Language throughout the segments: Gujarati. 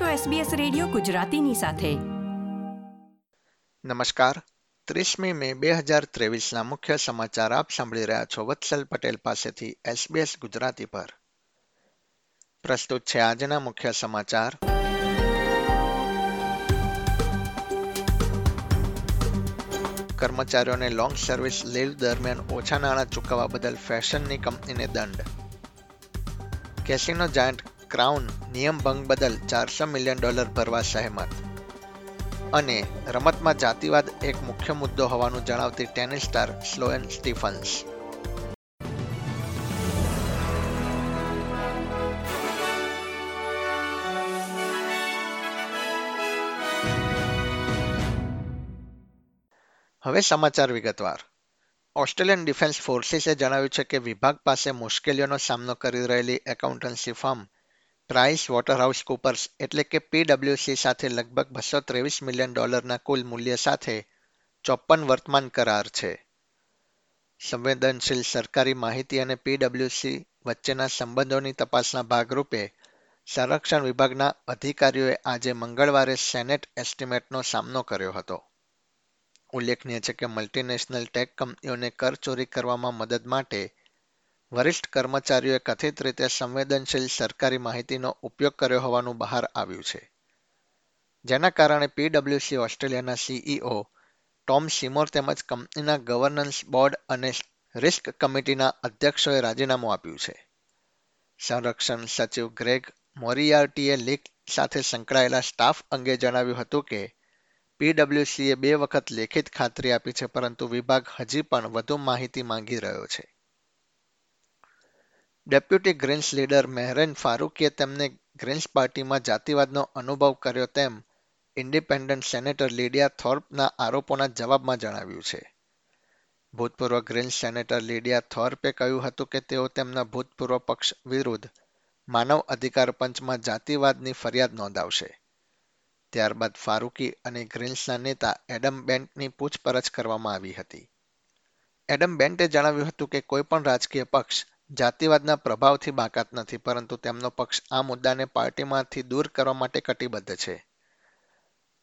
છો SBS રેડિયો ગુજરાતીની સાથે. નમસ્કાર. ત્રીસમી મે 2023 ના મુખ્ય સમાચાર આપ સાંભળી રહ્યા છો વત્સલ પટેલ પાસેથી SBS ગુજરાતી પર. પ્રસ્તુત છે આજના મુખ્ય સમાચાર. કર્મચારીઓને લોંગ સર્વિસ લીવ દરમિયાન ઓછા નાણાં ચૂકવવા બદલ ફેશનની કંપનીને દંડ. કેસિનો જાયન્ટ ક્રાઉન નિયમ ભંગ બદલ ચારસો મિલિયન ડોલર ભરવા સહેમત. અને રમતમાં જાતિવાદ એક મુખ્ય મુદ્દો હોવાનું જણાવતી ટેનિસ સ્ટાર સ્લોએન સ્ટીફન્સ. હવે સમાચાર વિગતવાર. ઓસ્ટ્રેલિયન ડિફેન્સ ફોર્સિસે જણાવ્યું છે કે વિભાગ પાસે મુશ્કેલીઓનો સામનો કરી રહેલી એકાઉન્ટન્સી ફર્મ પ્રાઇસ વોટરહાઉસ કૂપર્સ એટલે કે પીડબ્લ્યુસી સાથે લગભગ બસો ત્રેવીસ મિલિયન ડોલરના કુલ મૂલ્ય સાથે ચોપન વર્તમાન કરાર છે. સંવેદનશીલ સરકારી માહિતી અને પીડબ્લ્યુસી વચ્ચેના સંબંધોની તપાસના ભાગરૂપે સંરક્ષણ વિભાગના અધિકારીઓએ આજે મંગળવારે સેનેટ એસ્ટિમેટનો સામનો કર્યો હતો. ઉલ્લેખનીય છે કે મલ્ટીનેશનલ ટેક કંપનીઓને કરચોરી કરવામાં મદદ માટે વરિષ્ઠ કર્મચારીઓએ કથિત રીતે સંવેદનશીલ સરકારી માહિતીનો ઉપયોગ કર્યો હોવાનું બહાર આવ્યું છે. જેના કારણે પીડબ્લ્યુસી ઓસ્ટ્રેલિયાના સીઈઓ ટોમ સિમોર તેમજ કંપનીના ગવર્નન્સ બોર્ડ અને રિસ્ક કમિટીના અધ્યક્ષોએ રાજીનામું આપ્યું છે. સંરક્ષણ સચિવ ગ્રેગ મોરિયાર્ટીએ લીક સાથે સંકળાયેલા સ્ટાફ અંગે જણાવ્યું હતું કે પીડબ્લ્યુસીએ બે વખત લેખિત ખાતરી આપી છે, પરંતુ વિભાગ હજી પણ વધુ માહિતી માંગી રહ્યો છે. ડેપ્યુટી ગ્રીન્સ લીડર મેહરેન ફારૂકીએ તેમને ગ્રીન્સ પાર્ટીમાં જાતિવાદનો અનુભવ કર્યો તેમ ઇન્ડિપેન્ડન્ટ સેનેટર લીડિયા થોર્પના આરોપોના જવાબમાં જણાવ્યું છે. ભૂતપૂર્વ ગ્રીન્સ સેનેટર લીડિયા થોર્પે કહ્યું હતું કે તેઓ તેમના ભૂતપૂર્વ પક્ષ વિરુદ્ધ માનવ અધિકાર પંચમાં જાતિવાદની ફરિયાદ નોંધાવશે. ત્યારબાદ ફારૂકી અને ગ્રીન્સના નેતા એડમ બેન્ટની પૂછપરછ કરવામાં આવી હતી. એડમ બેન્ટે જણાવ્યું હતું કે કોઈ પણ રાજકીય પક્ષ જાતિવાદના પ્રભાવથી બાકાત નથી, પરંતુ તેમનો પક્ષ આ મુદ્દાને પાર્ટીમાંથી દૂર કરવા માટે કટિબદ્ધ છે.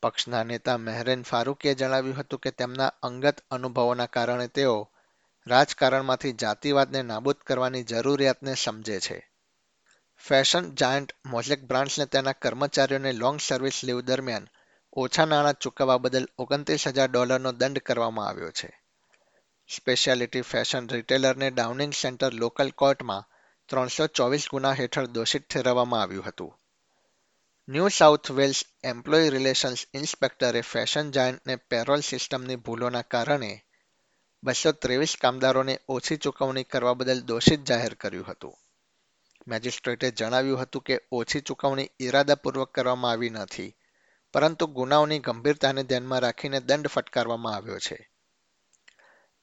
પક્ષના નેતા મેહરેન ફારૂકીએ જણાવ્યું હતું કે તેમના અંગત અનુભવોના કારણે તેઓ રાજકારણમાંથી જાતિવાદને નાબૂદ કરવાની જરૂરિયાતને સમજે છે. ફેશન જાયન્ટ મોઝેક બ્રાન્ડ્સને તેના કર્મચારીઓને લોંગ સર્વિસ લીવ દરમિયાન ઓછા નાણાં ચૂકવવા બદલ ઓગણત્રીસ હજાર ડોલરનો દંડ કરવામાં આવ્યો છે. સ્પેશિયાલિટી ફેશન રિટેલરને ડાઉનિંગ સેન્ટર લોકલ કોર્ટમાં ત્રણસો ચોવીસ ગુના હેઠળ દોષિત ઠેરવવામાં આવ્યું હતું. New South Wales employ relations ઇન્સ્પેક્ટરે fashion જાયન્ટને પેરોલ સિસ્ટમની ભૂલોના કારણે બસો ત્રેવીસ કામદારોને ઓછી ચૂકવણી કરવા બદલ દોષિત જાહેર કર્યું હતું. મેજિસ્ટ્રેટે જણાવ્યું હતું કે ઓછી ચૂકવણી ઇરાદાપૂર્વક કરવામાં આવી નથી, પરંતુ ગુનાઓની ગંભીરતાને ધ્યાનમાં રાખીને દંડ ફટકારવામાં આવ્યો છે.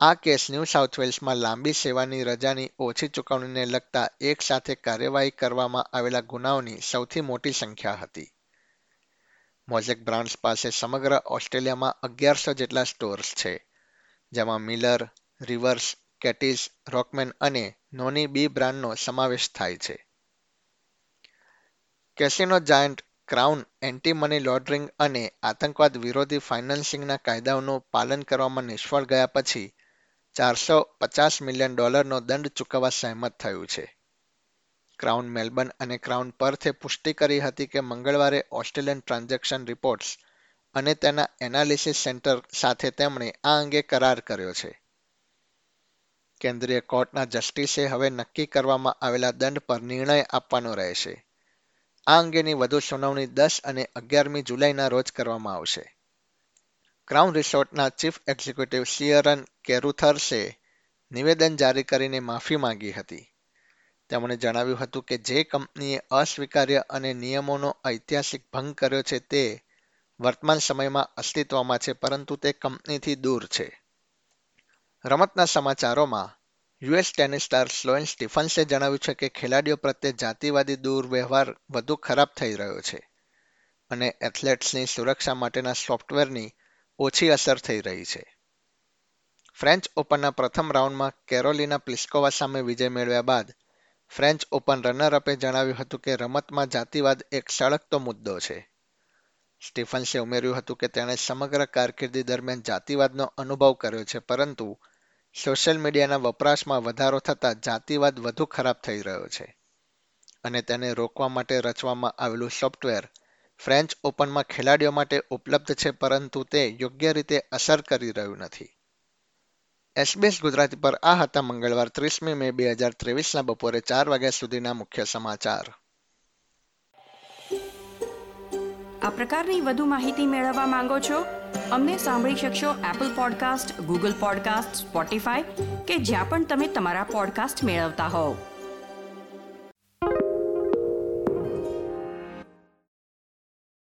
આ કેસ ન્યૂ સાઉથ વેલ્સમાં લાંબી સેવાની રજાની ઓછી ચૂકવણીને લગતા એક સાથે કાર્યવાહી કરવામાં આવેલા ગુનાઓની સૌથી મોટી સંખ્યા હતી. મોઝેક બ્રાન્ડ્સ પાસે સમગ્ર ઓસ્ટ્રેલિયામાં અગિયારસો જેટલા સ્ટોર્સ છે, જેમાં મિલર, રિવર્સ કેટીસ રોકમેન અને નોની બી બ્રાન્ડનો સમાવેશ થાય છે. Casino giant, Crown anti money laundering અને આતંકવાદ વિરોધી ફાઇનાન્સિંગના કાયદાઓનું પાલન કરવામાં નિષ્ફળ ગયા પછી ચારસો પચાસ મિલિયન ડોલરનો દંડ ચૂકવવા સહેમત થયું છે. ક્રાઉન મેલબર્ન અને ક્રાઉન પર્થે પુષ્ટિ કરી હતી કે મંગળવારે ઓસ્ટ્રેલિયન ટ્રાન્ઝેક્શન રિપોર્ટ્સ અને તેના એનાલિસિસ સેન્ટર સાથે તેમણે આ અંગે કરાર કર્યો છે. કેન્દ્રીય કોર્ટના જસ્ટિસે હવે નક્કી કરવામાં આવેલા દંડ પર નિર્ણય આપવાનો રહેશે. આ અંગેની વધુ સુનાવણી દસ અને અગિયારમી જુલાઈના રોજ કરવામાં આવશે. ક્રાઉન રિસોર્ટના ચીફ એક્ઝિક્યુટિવ સિયરન કેરુથર્સે નિવેદન જારી કરીને માફી માંગી હતી. તેમણે જણાવ્યું હતું કે જે કંપનીએ અસ્વીકાર્ય અને નિયમોનો ઐતિહાસિક ભંગ કર્યો છે તે વર્તમાન સમયમાં અસ્તિત્વમાં છે, પરંતુ તે કંપનીથી દૂર છે. રમતના સમાચારોમાં યુએસ ટેનિસ સ્ટાર સ્લોએન સ્ટીફન્સે જણાવ્યું છે કે ખેલાડીઓ પ્રત્યે જાતિવાદી દુર્વ્યવહાર વધુ ખરાબ થઈ રહ્યો છે અને એથ્લેટ્સની સુરક્ષા માટેના સોફ્ટવેરની ઓછી અસર થઈ રહી છે. ફ્રેન્ચ ઓપનના પ્રથમ રાઉન્ડમાં કેરોલિના પ્લિસ્કોવા સામે વિજય મેળવ્યા બાદ ફ્રેન્ચ ઓપન રનરઅપે જણાવ્યું હતું કે રમતમાં જાતિવાદ એક સળગતો મુદ્દો છે. સ્ટીફન્સે ઉમેર્યું હતું કે તેણે સમગ્ર કારકિર્દી દરમિયાન જાતિવાદનો અનુભવ કર્યો છે, પરંતુ સોશિયલ મીડિયાના વપરાશમાં વધારો થતાં જાતિવાદ વધુ ખરાબ થઈ રહ્યો છે અને તેને રોકવા માટે રચવામાં આવેલું સોફ્ટવેર ફ્રેન્ચ ઓપનમાં ખેલાડીઓ માટે ઉપલબ્ધ છે, પરંતુ તે યોગ્ય રીતે અસર કરી રહ્યું નથી. એસબીએસ ગુજરાતી પર આ હતા મંગળવાર ત્રીસમી મે બે હજાર ત્રેવીસના બપોરે ચાર વાગ્યા સુધીના મુખ્ય સમાચાર. આ પ્રકારની વધુ માહિતી મેળવવા માંગો છો? અમને સાંભળી શકશો Apple podcast Google podcast Spotify કે જ્યાં પણ તમે તમારા પોડકાસ્ટ મેળવતા હોવ.